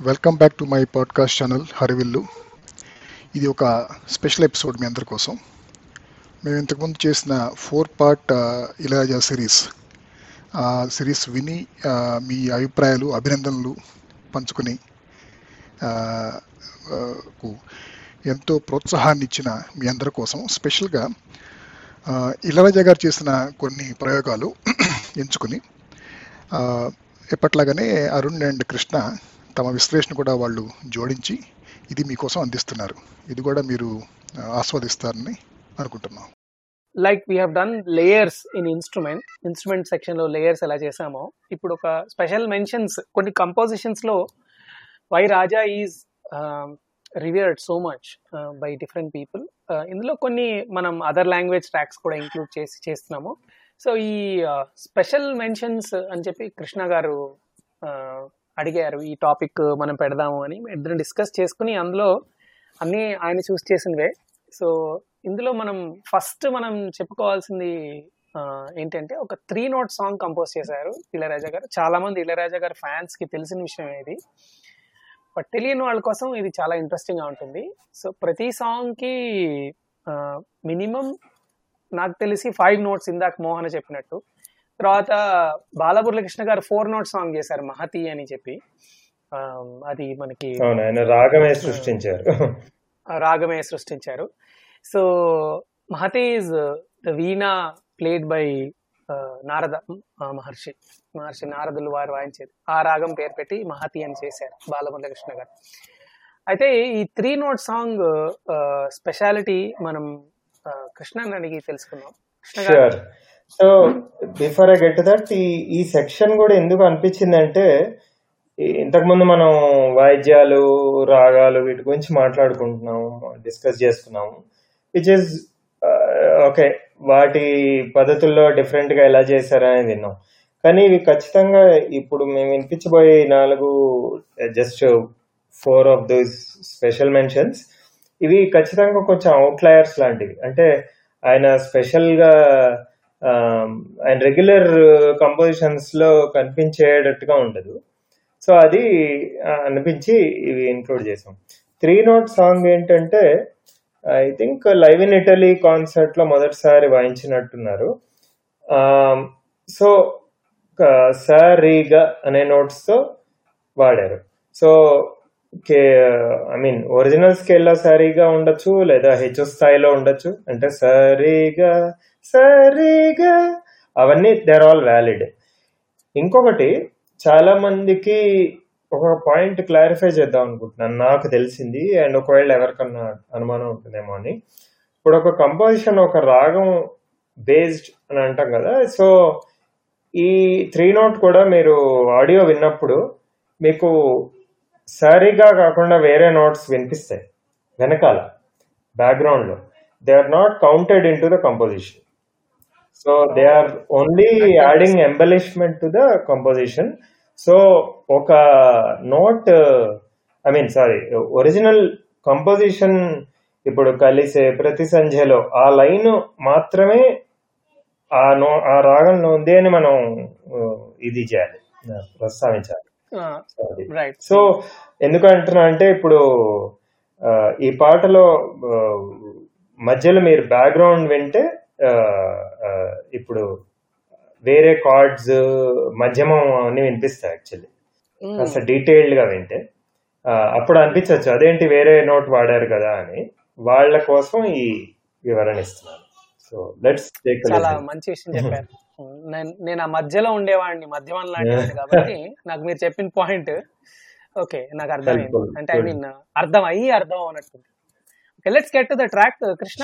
Welcome back to my podcast channel Harivillu ఇది ఒక special episode మీ అందరి కోసం. మేము ఇంతకుముందు చేసిన ఫోర్ పార్ట్ ఇలాజా సిరీస్ ఆ సిరీస్ విని మీ అభిప్రాయాలు అభినందనలు పంచుకుని ఎంతో ప్రోత్సాహాన్ని ఇచ్చిన మీ అందరి కోసం స్పెషల్గా ఆ, ఇళరాజా గారు చేసిన కొన్ని ప్రయోగాలు ఎంచుకుని ఎప్పట్లాగానే అరుణ్ అండ్ కృష్ణ తమ విశ్లేషణ కూడా వాళ్ళు జోడించి ఇది మీకోసం అందిస్తున్నారు. ఇది కూడా మీరు ఆస్వాదిస్తారని అనుకుంటున్నాం. Like we have done layers in instrument instrument సెక్షన్లో లేయర్స్ ఎలా చేసామో ఇప్పుడు ఒక స్పెషల్ మెన్షన్స్ కొన్ని కంపోజిషన్స్లో why Raja is revered so much by different people ఇందులో కొన్ని మనం అదర్ లాంగ్వేజ్ ట్రాక్స్ కూడా ఇంక్లూడ్ చేసి చేస్తున్నాము. సో ఈ uh, స్పెషల్ మెన్షన్స్ అని చెప్పి కృష్ణ గారు uh, అడిగారు ఈ టాపిక్ మనం పెడదాము అని ఇద్దరు డిస్కస్ చేసుకుని అందులో అన్నీ ఆయన చూస్ చేసినవే సో ఇందులో మనం ఫస్ట్ మనం చెప్పుకోవాల్సింది ఏంటంటే ఒక త్రీ నోట్ సాంగ్ కంపోజ్ చేశారు ఇళయరాజా గారు. చాలా మంది ఇళయరాజా ఫ్యాన్స్కి ఫ్యాన్స్కి తెలిసిన విషయం ఇది. బట్ తెలియని వాళ్ళ కోసం ఇది చాలా ఇంట్రెస్టింగ్గా ఉంటుంది. సో ప్రతి సాంగ్కి మినిమం నాకు తెలిసి ఫైవ్ నోట్స్ ఇందాక మోహన చెప్పినట్టు. తర్వాత బాలమురళకృష్ణ గారు ఫోర్ నోట్ సాంగ్ చేశారు మహతి అని చెప్పి. అది మనకి రాగమే సృష్టించారు. రాగమే సృష్టించారు. So Mahati is the veena played by Narada Maharshi. Maharshi నారదులు వారు వాయించేది. ఆ రాగం పేరు పెట్టి మహతి అని చేశారు బాలమురళకృష్ణ గారు. అయితే ఈ త్రీ నోట్ సాంగ్ స్పెషాలిటీ మనం ఆ, కృష్ణని అడిగి తెలుసుకుందాం. Krishna garu so before I get that ఈ ఈ సెక్షన్ కూడా ఎందుకు అనిపించింది అంటే ఇంతకుముందు మనం వాయిద్యాలు రాగాలు వీటి గురించి మాట్లాడుకుంటున్నాము డిస్కస్ చేస్తున్నాము. విచ్ ఇస్ ఓకే వాటి పద్ధతుల్లో డిఫరెంట్గా గా ఎలా చేశారని విన్నాం. కానీ ఇవి ఖచ్చితంగా ఇప్పుడు మేము వినిపించబోయే నాలుగు just four of those special mentions ఇవి ఖచ్చితంగా కొంచెం అవుట్లయర్స్ లాంటివి. అంటే ఆయన స్పెషల్గా ఆయన రెగ్యులర్ కంపోజిషన్స్లో కనిపించేటట్టుగా ఉండదు. సో అది అనిపించి ఇవి ఇంక్లూడ్ చేసాం. త్రీ నోట్ సాంగ్ ఏంటంటే I think live in Italy కాన్సర్ట్లో మొదటిసారి వాయించినట్టున్నారు. సో సారీగా అనే నోట్స్తో వాడారు. సో కే ఐ మీన్ ఒరిజినల్ స్కేల్లో సారీగా ఉండొచ్చు లేదా హెచ్ స్థాయిలో ఉండొచ్చు. అంటే సరిగా సరిగా. అవన్నీ దేర్ ఆల్ వ్యాలిడ్ ఇంకొకటి చాలా మందికి ఒక పాయింట్ క్లారిఫై చేద్దాం అనుకుంటున్నాను. నాకు తెలిసింది అండ్ ఒకవేళ ఎవరికన్నా అనుమానం ఉంటుందేమో అని. ఇప్పుడు ఒక కంపోజిషన్ ఒక రాగం బేస్డ్ అని అంటాం కదా. సో ఈ త్రీ నోట్ కూడా మీరు ఆడియో విన్నప్పుడు మీకు సరిగా కాకుండా వేరే నోట్స్ వినిపిస్తాయి. వెనకాల బ్యాక్గ్రౌండ్లో they are not counted into the composition so they are only adding embellishment to the composition so ఒక note I mean sorry original composition ఇప్పుడు కలిసే ప్రతి సంధ్యలో ఆ లైన్ మాత్రమే ఆ నో ఆ రాగంలో ఉంది అని మనం uh, ఇది చేయాలి uh, ప్రస్తావించాలి So సో ఎందుకు అంటున్నా అంటే ఇప్పుడు ఆ, ఈ పాటలో ఆ, మధ్యలో మీరు బ్యాక్గ్రౌండ్ వింటే ఇప్పుడు వేరే కార్డ్స్ మధ్యమం అన్ని వినిపిస్తాయి యాక్చువల్లీ. కాస్త డీటెయిల్డ్గా వింటే అప్పుడు అనిపించవచ్చు అదేంటి వేరే నోట్ వాడారు కదా అని వాళ్ళ కోసం ఈ వివరణ ఇస్తున్నాను. సో లెట్స్ టేక్ చాలా మంచి విషయం చెప్పారు. నేను ఆ మధ్యలో ఉండేవాడిని మధ్యమం లాంటి కాబట్టి నాకు మీరు చెప్పిన పాయింట్ ఓకే నాకు అర్థమైంది. అంటే ఐ. మీన్ అర్థం అయ్యి అర్థం అన్నట్టు let's get to the track Krishna.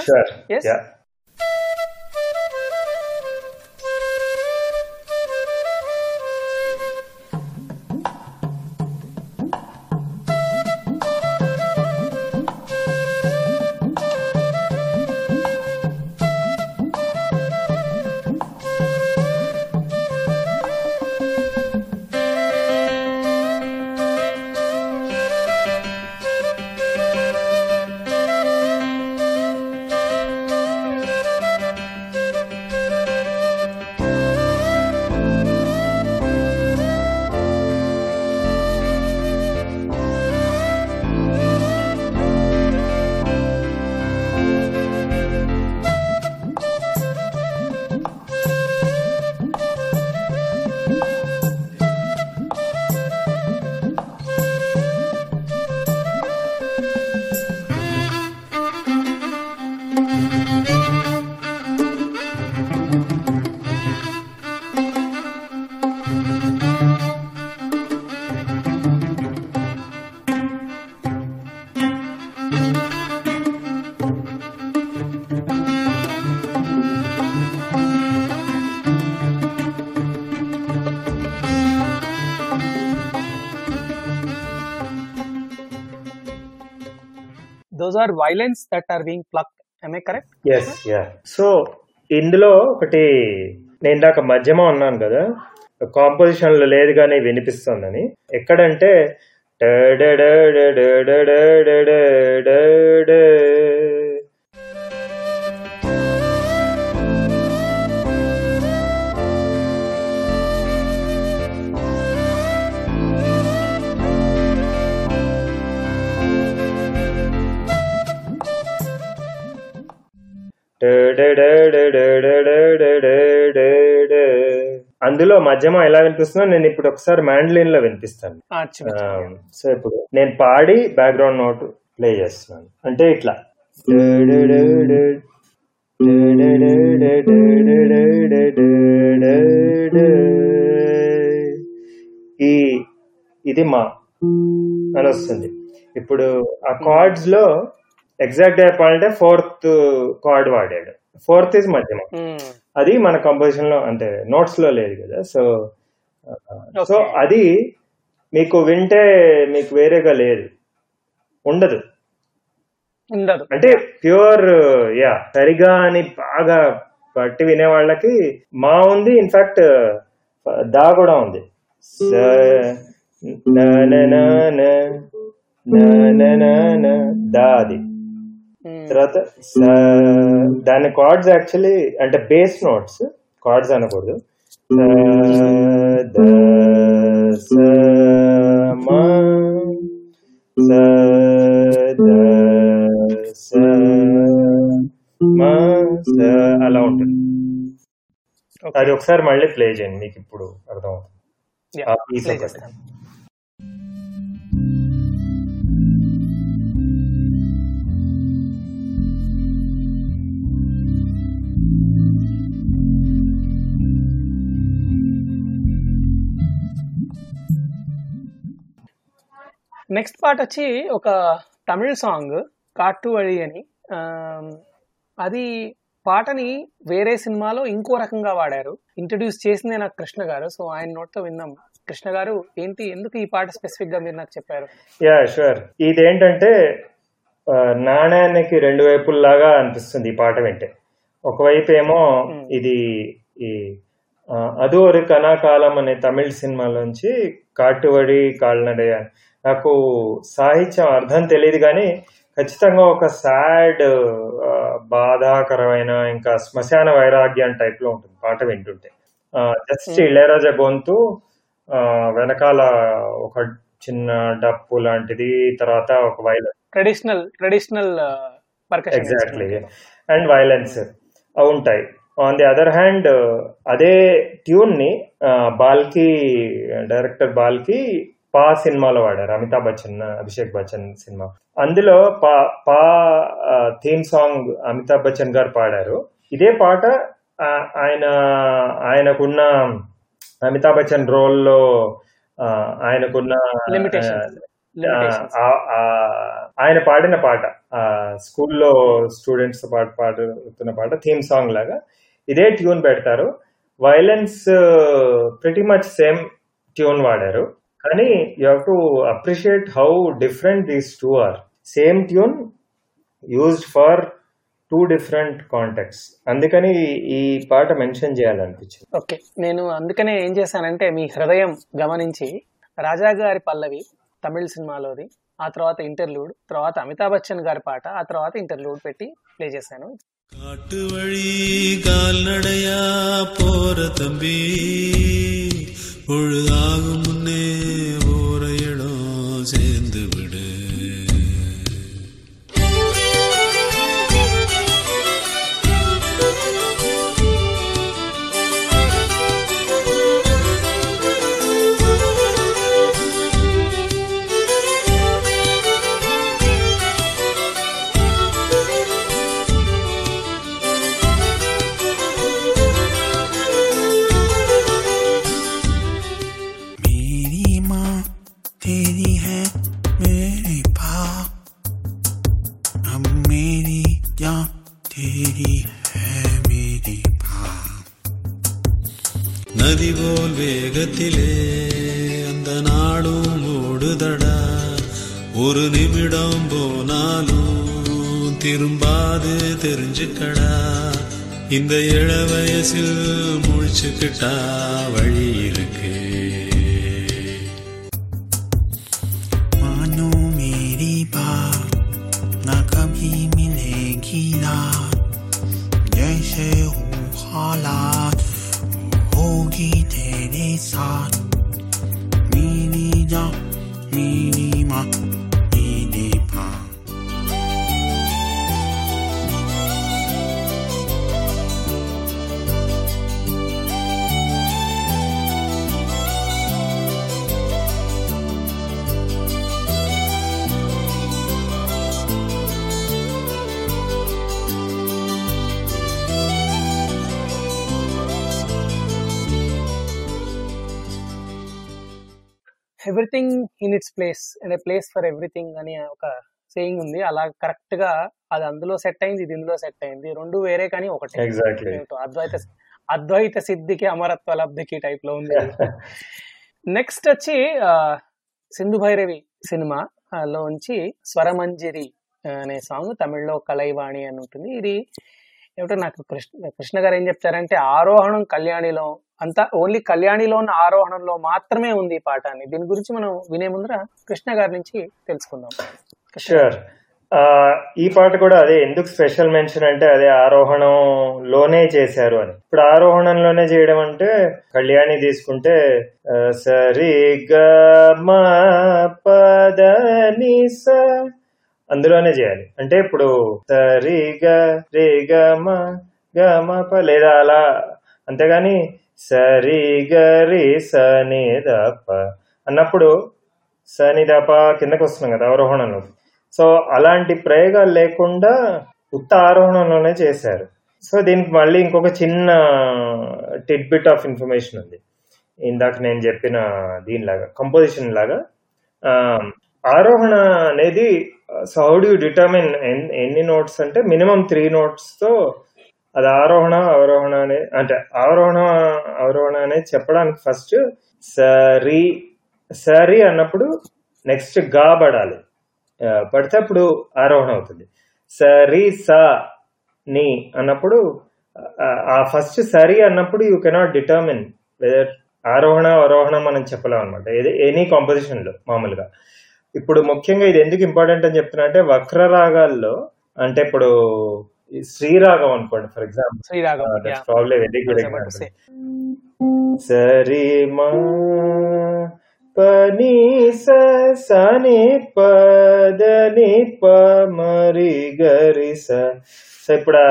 Those are violins that are being pluck correct yes yeah so ఇందులో ఒకటి నేను ఇందాక మధ్యమ అన్నాను కదా కాంపోజిషన్లో లేదు కానీ వినిపిస్తుందని ఎక్కడంటే అందులో మధ్యమ ఎలా వినిపిస్తుందో నేను ఇప్పుడు ఒకసారి మ్యాండ్లిన్లో వినిపిస్తాను. సో ఇప్పుడు నేను పాడి బ్యాక్గ్రౌండ్ నోట్ ప్లే చేస్తున్నాను. అంటే ఇట్లా. ఈ ఇది మా అని వస్తుంది. ఇప్పుడు ఆ కార్డ్స్లో ఎగ్జాక్ట్ చెప్పాలంటే ఫోర్త్ కార్డ్ వాడాడు. ఫోర్త్ ఇస్ మధ్యమ. అది మన కంపోజిషన్లో అంటే నోట్స్లో లేదు కదా సో సో Okay. అది మీకు వింటే మీకు వేరేగా లేదు. ఉండదు. ఉండదు. అంటే ప్యూర్ యా సరిగా అని బాగా పట్టి వినే వాళ్ళకి మా ఉంది ఇన్ఫాక్ట్ దా కూడా ఉంది. స Hmm. తర్వాత దాని కార్డ్స్ యాక్చువల్లీ అంటే బేస్ నోట్స్ కార్డ్స్ అనకూడదు. అలా ఉంటుంది. అది ఒకసారి మళ్ళీ ప్లే చేయండి మీకు ఇప్పుడు అర్థం అవుతుంది నెక్స్ట్ పార్ట్ వచ్చి ఒక తమిళ సాంగ్ కాట్టు వడి అని. అది పాటని వేరే సినిమాలో ఇంకో రకంగా వాడారు. ఇంట్రడ్యూస్ చేసిందే నాకు కృష్ణ గారు సో ఆయన నోట్తో విన్నాం. కృష్ణ గారు ఏంటి ఎందుకు ఈ పాట స్పెసిఫిక్గా మీరు నాకు చెప్పారు? యా షూర్ ఇదేంటంటే నాణ్యానికి రెండు వైపుల్లాగా అనిపిస్తుంది ఈ పాట వింటే. ఒకవైపు ఏమో ఇది ఈ అది ఒక కళాకాలం అనే తమిళ సినిమాలోంచి కాటువడి కాళ్ళనడే నాకు సాహిత్యం అర్థం తెలియదు కానీ ఖచ్చితంగా ఒక సాడ్ బాధాకరమైన ఇంకా శ్మశాన వైరాగ్యం టైప్లో ఉంటుంది పాట వింటుంటే. జస్ట్ ఇళయరాజా గొంతు ఆ, వెనకాల ఒక చిన్న డప్పు లాంటిది తర్వాత ఒక violins traditional traditional exactly and violins అవి ఉంటాయి. ఆన్ ది అదర్ హ్యాండ్ అదే ట్యూన్ని ఆ, బాల్కి డైరెక్టర్ బాల్కి పా సినిమాలో వాడారు అమితాబ్ బచ్చన్ అభిషేక్ బచ్చన్ సినిమా. అందులో పా పా థీమ్ సాంగ్ అమితాబ్ బచ్చన్ గారు పాడారు. ఇదే పాట ఆయన ఆయనకున్న అమితాబ్ బచ్చన్ రోల్లో ఆయనకున్న ఆయన పాడిన పాట ఆ స్కూల్లో స్టూడెంట్స్ పాట పాడుతున్న పాట థీమ్ సాంగ్ లాగా. ఇదే ట్యూన్ పెడతారు. Violins pretty much same tune వాడారు. కానీ you have to appreciate how different these two are same tune used for two different contexts అందుకని ఈ పాట మెన్షన్ చేయాలనిపించింది ఓకే నేను అందుకనే ఏం చేశానంటే మీ హృదయం గమనించి రాజా గారి పల్లవి తమిళ సినిమాలోది ఆ తర్వాత ఇంటర్లూడ్ తర్వాత అమితాబ్ బచ్చన్ గారి పాట ఆ తర్వాత ఇంటర్లూడ్ పెట్టి ప్లే చేశాను காட்டு வழி கால்நடையா போற தம்பி பொழுதாகும் நதி போல் வேகத்திலே அந்த நாடும் ஓடுதடா. ஒரு நிமிடம் போனாலும் திரும்பாது தெரிஞ்சுக்கடா. இந்த இள வயசில் முழிச்சுக்கிட்டா வழி இருக்கு. Everything in its place and a place for everything అని ఒక సేయింగ్ ఉంది. అలా కరెక్ట్గా అది అందులో సెట్ అయింది ఇది ఇందులో సెట్ అయింది. రెండు వేరే కానీ ఒకటే. అద్వైత అద్వైత సిద్ధికి అమరత్వ లబ్ధికి టైప్లో ఉంది. నెక్స్ట్ వచ్చి సింధు భైరవి సినిమా లోంచి స్వరమంజిరి అనే సాంగ్ తమిళ్ళో కలైవాణి అని ఉంటుంది. ఇది ఏమిటో నాకు కృష్ణ కృష్ణ గారు ఏం చెప్తారంటే ఆరోహణం కళ్యాణిలో అంతా ఓన్లీ కళ్యాణిలో ఉన్న ఆరోహణంలో మాత్రమే ఉంది ఈ పాట అని దీని గురించి మనం వినే ముందర కృష్ణ గారి నుంచి తెలుసుకుందాం. షూర్ ఈ పాట కూడా అదే ఎందుకు స్పెషల్ మెన్షన్ అంటే అదే ఆరోహణంలోనే చేశారు అని. ఇప్పుడు ఆరోహణంలోనే చేయడం అంటే కళ్యాణి తీసుకుంటే సరి గ పద స అందులోనే చేయాలి. అంటే ఇప్పుడు సరిగ గ రే గ మ గ మ ప లేదా అలా అంతేగాని సరి గ రి అన్నప్పుడు సనిదప కిందకు వస్తున్నాం కదా ఆరోహణంలో. సో అలాంటి ప్రయోగాలు లేకుండా ఉత్త ఆరోహణంలోనే చేశారు. సో దీనికి మళ్ళీ ఇంకొక చిన్న టిడ్బిట్ ఆఫ్ ఇన్ఫర్మేషన్ ఉంది. ఇందాక నేను చెప్పిన దీనిలాగా కంపోజిషన్ లాగా. ఆరోహణ అనేది సో హౌ డూ డిటర్మిన్ ఎన్ని నోట్స్ అంటే మినిమం త్రీ నోట్స్తో అది ఆరోహణ అవరోహణ అనే అంటే ఆరోహణ అవరోహణ అనేది చెప్పడానికి ఫస్ట్ సరి సరి అన్నప్పుడు నెక్స్ట్గా పడాలి. పడితే అప్పుడు ఆరోహణ అవుతుంది. సరి సా ని అన్నప్పుడు ఆ- ఫస్ట్ సరి అన్నప్పుడు యూ కెనాట్ డిటర్మిన్ వెదర్ ఆరోహణ అవరోహణ మనం చెప్పలేం అనమాట ఎనీ కాంపోజిషన్లో మామూలుగా. ఇప్పుడు ముఖ్యంగా ఇది ఎందుకు ఇంపార్టెంట్ అని చెప్తున్నా అంటే వక్ర రాగాల్లో అంటే ఇప్పుడు శ్రీరాగం అనుకోండి for example శ్రీరాగం that's probably very good say. సరి మా పని సని పదని ప మరి గరి స ఇప్పుడు ఆ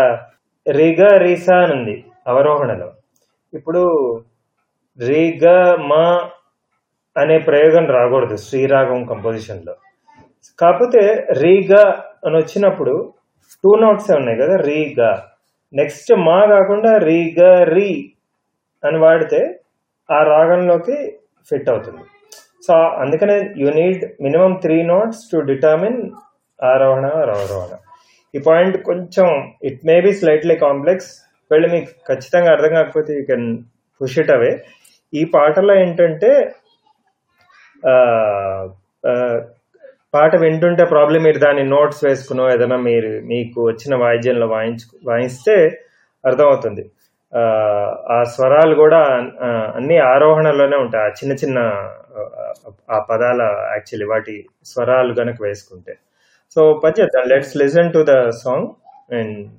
రిగ రిస అని ఉంది అవరోహణలో. ఇప్పుడు రిగ మా అనే ప్రయోగం రాకూడదు శ్రీరాగం కంపోజిషన్లో. కాకపోతే రీగా అని వచ్చినప్పుడు టూ నోట్స్ ఉన్నాయి కదా రీగా నెక్స్ట్ మా కాకుండా రీగా రీ అని వాడితే ఆ రాగంలోకి ఫిట్ అవుతుంది. సో అందుకనే you need minimum three notes to determine ఆరోహణ అవరోహణ. ఈ పాయింట్ కొంచెం it may be slightly complex వెళ్ళి మీకు ఖచ్చితంగా అర్థం కాకపోతే you can push it away ఈ పాటలో ఏంటంటే పాట వింటుంటే ప్రాబ్లం మీరు దాని నోట్స్ వేసుకునో ఏదైనా మీరు మీకు వచ్చిన వాయిద్యంలో వాయించు వాయిస్తే అర్థమవుతుంది. ఆ, స్వరాలు కూడా అన్ని ఆరోహణలోనే ఉంటాయి. ఆ చిన్న చిన్న ఆ, పదాల యాక్చువల్లీ వాటి స్వరాలు కనుక వేసుకుంటే. సో పనిచేద్దాం let's listen to the song and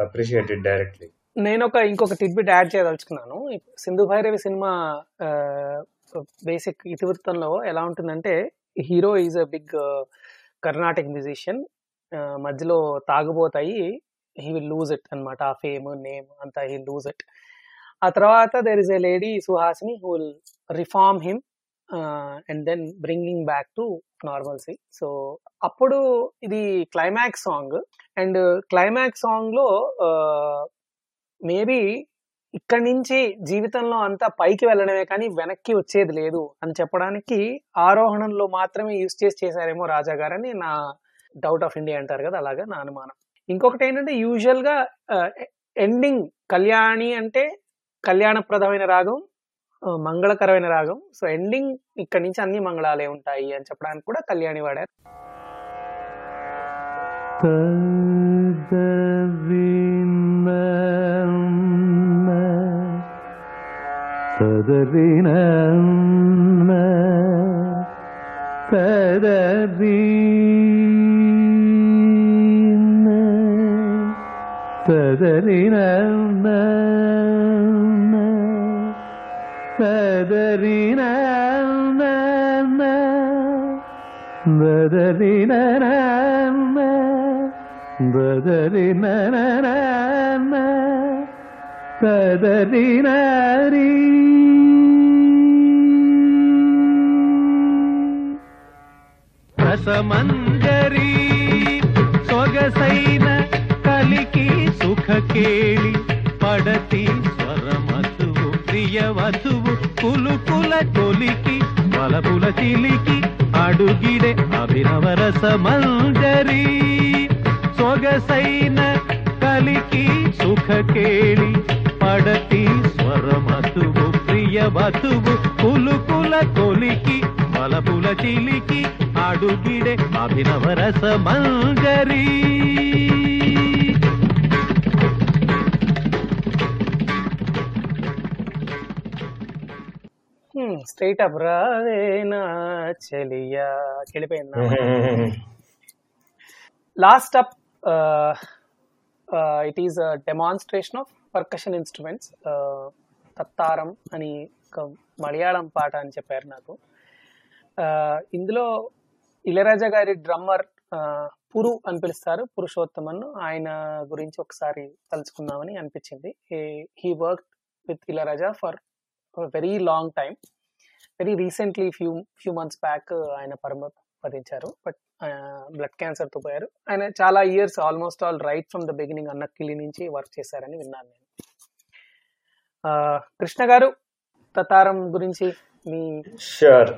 appreciate it directly నేను ఒక ఇంకొక టిడ్బిట్ యాడ్ చేయదలుచుకున్నాను. సింధు భైరవి సినిమా బేసిక్ ఇతివృత్తంలో ఎలా ఉంటుందంటే hero is a big Carnatic musician. మధ్యలో తాగుబోతాయి. హీ విల్ లూజ్ ఇట్ అన్నమాట. ఆ ఫేమ్ నేమ్ అంతా హీ లూజ్ ఇట్. ఆ తర్వాత there is a lady Suhasini who will reform him and then bringing back to normalcy so అప్పుడు ఇది climax song and climax సాంగ్లో మేబీ ఇక్కడి నుంచి జీవితంలో అంతా పైకి వెళ్ళడమే కానీ వెనక్కి వచ్చేది లేదు అని చెప్పడానికి ఆరోహణంలో మాత్రమే యూజ్ చేసి చేశారేమో రాజా గారని నా డౌట్ ఆఫ్ ఇండియా అంటారు కదా అలాగా నా అనుమానం. ఇంకొకటి ఏంటంటే యూజువల్గా ఎండింగ్ కళ్యాణి అంటే కళ్యాణప్రదమైన రాగం మంగళకరమైన రాగం. సో ఎండింగ్ ఇక్కడ నుంచి అన్ని మంగళాలే ఉంటాయి అని చెప్పడానికి కూడా కళ్యాణి వాడారు. പദവിനമ്മ പദവി പദരിനമ്മ പദരിനമ്മ പദരിനമ്മ പദരിനമ്മ రసమంజరి సొగసైన కలికి సుఖ కేళి పడతి స్వరమధువు ప్రియ వధువు కులుకుల కొలికి బలపుల చిలికి అడుగిడే అభినవ రసమంజరి సొగసైన కలికి సుఖ కేళి పడతి స్వరమధువు ప్రియ వధువు కులుకుల కొలికి బలపుల చిలికి అడుగిడే అభినవ రసమంజరి స్ట్రైట్ అప్ రావేనా చెలియా. చెడిపోయిందా last up it is demonstration of percussion instruments తత్తారం అని ఒక మలయాళం పాట అని చెప్పారు నాకు. ఇందులో ఇళరాజా గారి డ్రమ్మర్ పురు అని పిలుస్తారు పురుషోత్తమన్ ఆయన గురించి ఒకసారి తలుచుకుందామని అనిపించింది. He work with Ilaiyaraaja for very long time very recently few few months back ఆయన పరమ పదించారు. బట్ బ్లడ్ క్యాన్సర్తో పోయారు. ఆయన చాలా years almost all right from the beginning Annakkili నుంచి వర్క్ చేశారని విన్నాను నేను. కృష్ణ గారు తతారం గురించి మీ షూర్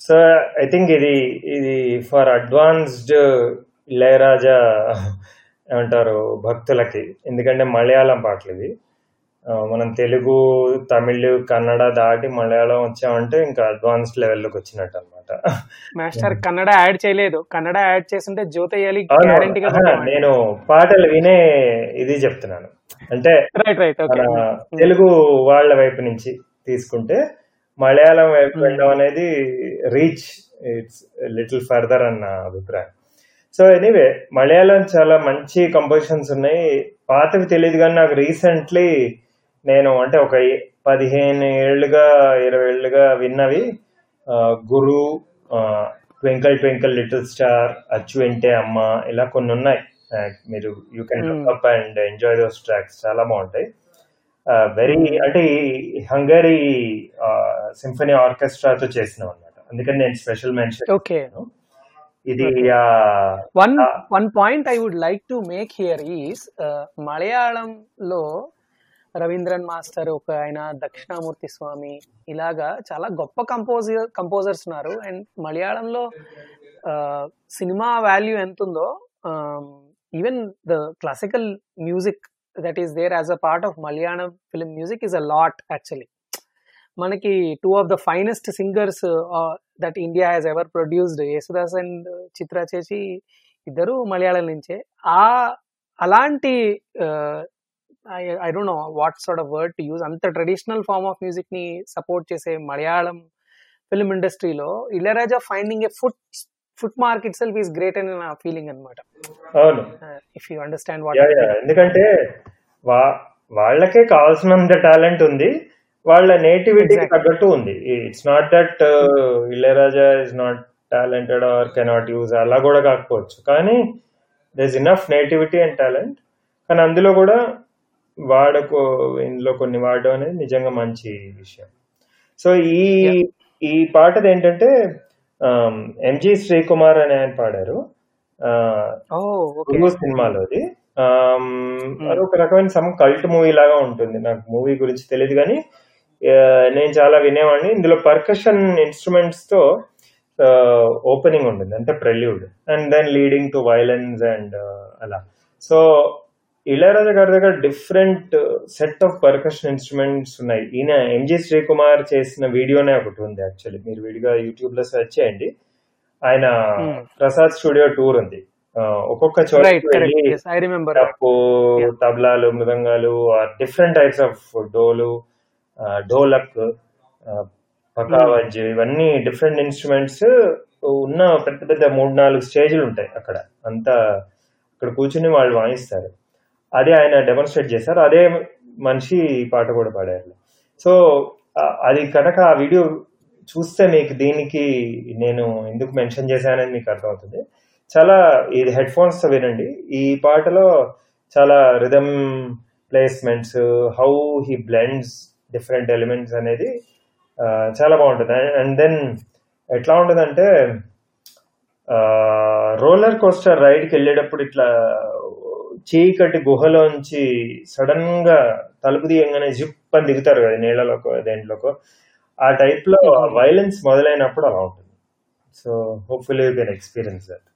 సో ఐ థింక్ ఇది ఇది ఫర్ అడ్వాన్స్డ్ ఇళయరాజా ఏమంటారు భక్తులకి. ఎందుకంటే మలయాళం పాటలు ఇవి మనం తెలుగు తమిళ్ కన్నడ దాటి మలయాళం వచ్చామంటే ఇంకా అడ్వాన్స్డ్ లెవెల్లోకి వచ్చినట్టు అనమాట మాస్టర్ కన్నడ యాడ్ చేయలేదు. కన్నడ యాడ్ చేస్తుంటే జ్యోతయ్యాలి నేను పాటలు వినే ఇది చెప్తున్నాను. అంటే మన తెలుగు వాళ్ళ వైపు నుంచి తీసుకుంటే మలయాళం వైపు వెళ్ళడం అనేది రీచ్ ఇట్స్ లిటిల్ ఫర్దర్ అన్న అభిప్రాయం. సో ఎనీవే మలయాళం చాలా మంచి కంపోజిషన్స్ ఉన్నాయి. పాతవి తెలియదు కానీ నాకు రీసెంట్లీ నేను అంటే ఒక పదిహేను ఏళ్ళుగా ఇరవై ఏళ్ళుగా విన్నవి గురు ట్వింకల్ ట్వింకల్ లిటిల్ స్టార్ అచ్చు వెంటే అమ్మ ఇలా కొన్ని ఉన్నాయి. మీరు you can look up and enjoy those tracks చాలా బాగుంటాయి. వెరీ అంటే హంగరీ సింఫనీ ఆర్కెస్ట్రాతో చేసినాం అనమాట అందుకని నేను స్పెషల్ మెన్షన్ ఓకే ఇది one one point I would like to make here is మలయాళంలో రవీంద్రన్ మాస్టర్ ఒక ఆయన దక్షిణామూర్తి స్వామి ఇలాగా చాలా గొప్ప కంపోజర్ కంపోజర్స్ ఉన్నారు. అండ్ మలయాళంలో సినిమా వాల్యూ ఎంత ఉందో even the classical music that is there as a part of Malayalam film music is a lot actually. మనకి two of the finest singers that India has ever produced Yesudas and Chithra చేసి ఇద్దరు మలయాళం నుంచే. ఆ అలాంటి I don't know what sort of word to use అంత traditional form of మ్యూజిక్ని support చేసే Malayalam film ఇండస్ట్రీలో Ilaiyaraaja finding a foot foot mark itself is great అని నా ఫీలింగ్ అనమాట అవును. ఇఫ్ యూ అండర్స్టాండ్ వాట్ ఎందుకంటే వా వాళ్ళకే కావాల్సినంత టాలెంట్ ఉంది వాళ్ళ నేటివిటీకి. తగ్గట్టు ఉంది. It's not that Ilaiyaraaja is not talented or cannot use అలా కూడా కాకపోవచ్చు. కానీ there is enough nativity and talent కానీ అందులో కూడా వాడకు ఇందులో కొన్ని వాడడం అనేది నిజంగా మంచి విషయం. సో ఈ ఈ పాటది ఏంటంటే ఎంజి శ్రీకుమార్ అని ఆయన పాడారు. సినిమాలోది. ఆమ్, అది ఒక రకమైన సమ్ కల్ట్ మూవీ లాగా ఉంటుంది. నాకు మూవీ గురించి తెలియదు కానీ నేను చాలా వినేవాడిని. ఇందులో పర్కషన్ ఇన్స్ట్రుమెంట్స్తో ఓపెనింగ్ ఉంటుంది. అంటే prelude. And then leading to violins and అలా. సో ఇళయరాజా గారి దగ్గర different set of percussion instruments ఉన్నాయి. ఈయన ఎంజి శ్రీకుమార్ చేసిన వీడియోనే ఒకటి ఉంది యాక్చువల్లీ మీరు విడిగా యూట్యూబ్లో సెర్చ్ చేయండి. ఆయన Hmm. ప్రసాద్ స్టూడియో టూర్ ఉంది. ఒక్కొక్క చోట. తబలాలు మృదంగాలు డిఫరెంట్ టైప్స్ ఆఫ్ డోలు డోలక్ పకావజ్ ఇవన్నీ డిఫరెంట్ ఇన్స్ట్రుమెంట్స్ ఉన్న పెద్ద పెద్ద మూడు నాలుగు స్టేజ్లు ఉంటాయి అక్కడ. అంతా అక్కడ కూర్చుని వాళ్ళు వాయిస్తారు. అదే ఆయన డెమోన్స్ట్రేట్ చేశారు. అదే మనిషి ఈ పాట కూడా పాడారు. సో అది కనుక ఆ వీడియో చూస్తే మీకు దీనికి నేను ఎందుకు మెన్షన్ చేశానని మీకు అర్థమవుతుంది. చాలా ఇది హెడ్ ఫోన్స్తో వినండి. ఈ పాటలో చాలా rhythm placements how he blends different elements అనేది చాలా బాగుంటుంది. అండ్ దెన్ ఎట్లా ఉంటుందంటే రోలర్ కోస్టర్ రైడ్కి వెళ్ళేటప్పుడు ఇట్లా చీకటి గుహలోంచి సడన్గా తలుపు తీయంగానే జిప్ అని దిగుతారు కదా నీళ్ళలోకో దేంట్లోకో. ఆ టైప్లో వైలెన్స్ మొదలైనప్పుడు అలా ఉంటుంది. So hopefully you can experience that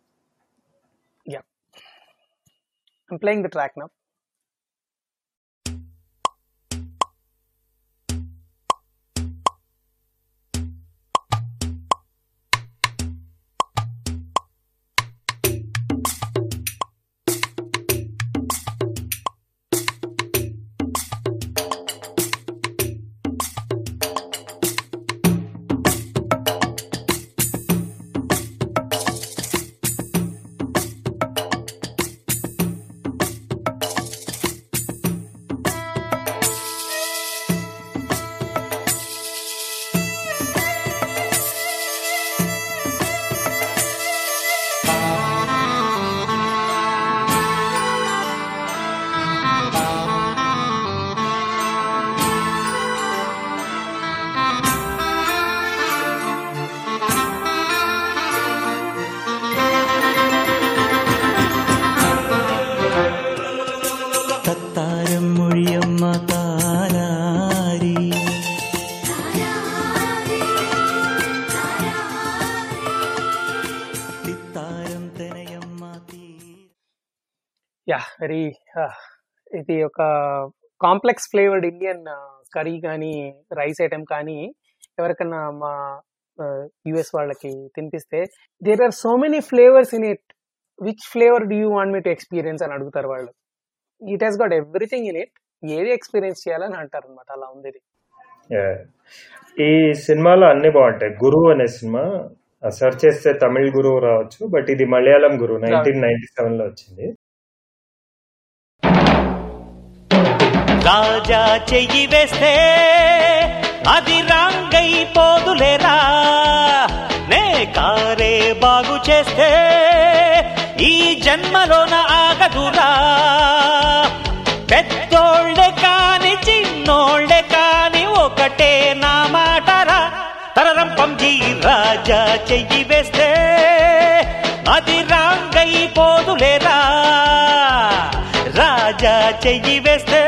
I'm playing the track now. Very ఇది ఒక కాంప్లెక్స్ ఫ్లేవర్డ్ ఇండియన్ కర్రీ కానీ రైస్ ఐటెం కానీ ఎవరికన్నా మా యుఎస్ వాళ్ళకి తినిపిస్తే there are so many flavours in it which flavour do you want me to experience అని అడుగుతారు వాళ్ళు. It has got everything in it ఏది ఎక్స్పీరియన్స్ చేయాలని అంటారు అనమాట అలా ఉంది ఇది. ఈ సినిమాలో అన్ని బాగుంటాయి. గురువు అనే సినిమా. సెర్చ్ చేస్తే తమిళ్ గురువు రావచ్చు. బట్ ఇది మలయాళం గురువు. నైన్టీన్ నైన్టీ సెవెన్లో వచ్చింది. రాజా చెయ్యి వేస్తే అది రాంగైపోదులేరా నే కారే బాగు చేస్తే ఈ జన్మలోన ఆగదురా? పెద్దోళ్ళే కాని చిన్నోళ్ళే కాని ఒకటే నా మాటరా? తరరం జీ రాజా చెయ్యి వేస్తే అది రాంగైపోదులేరా రాజా చెయ్యి వేస్తే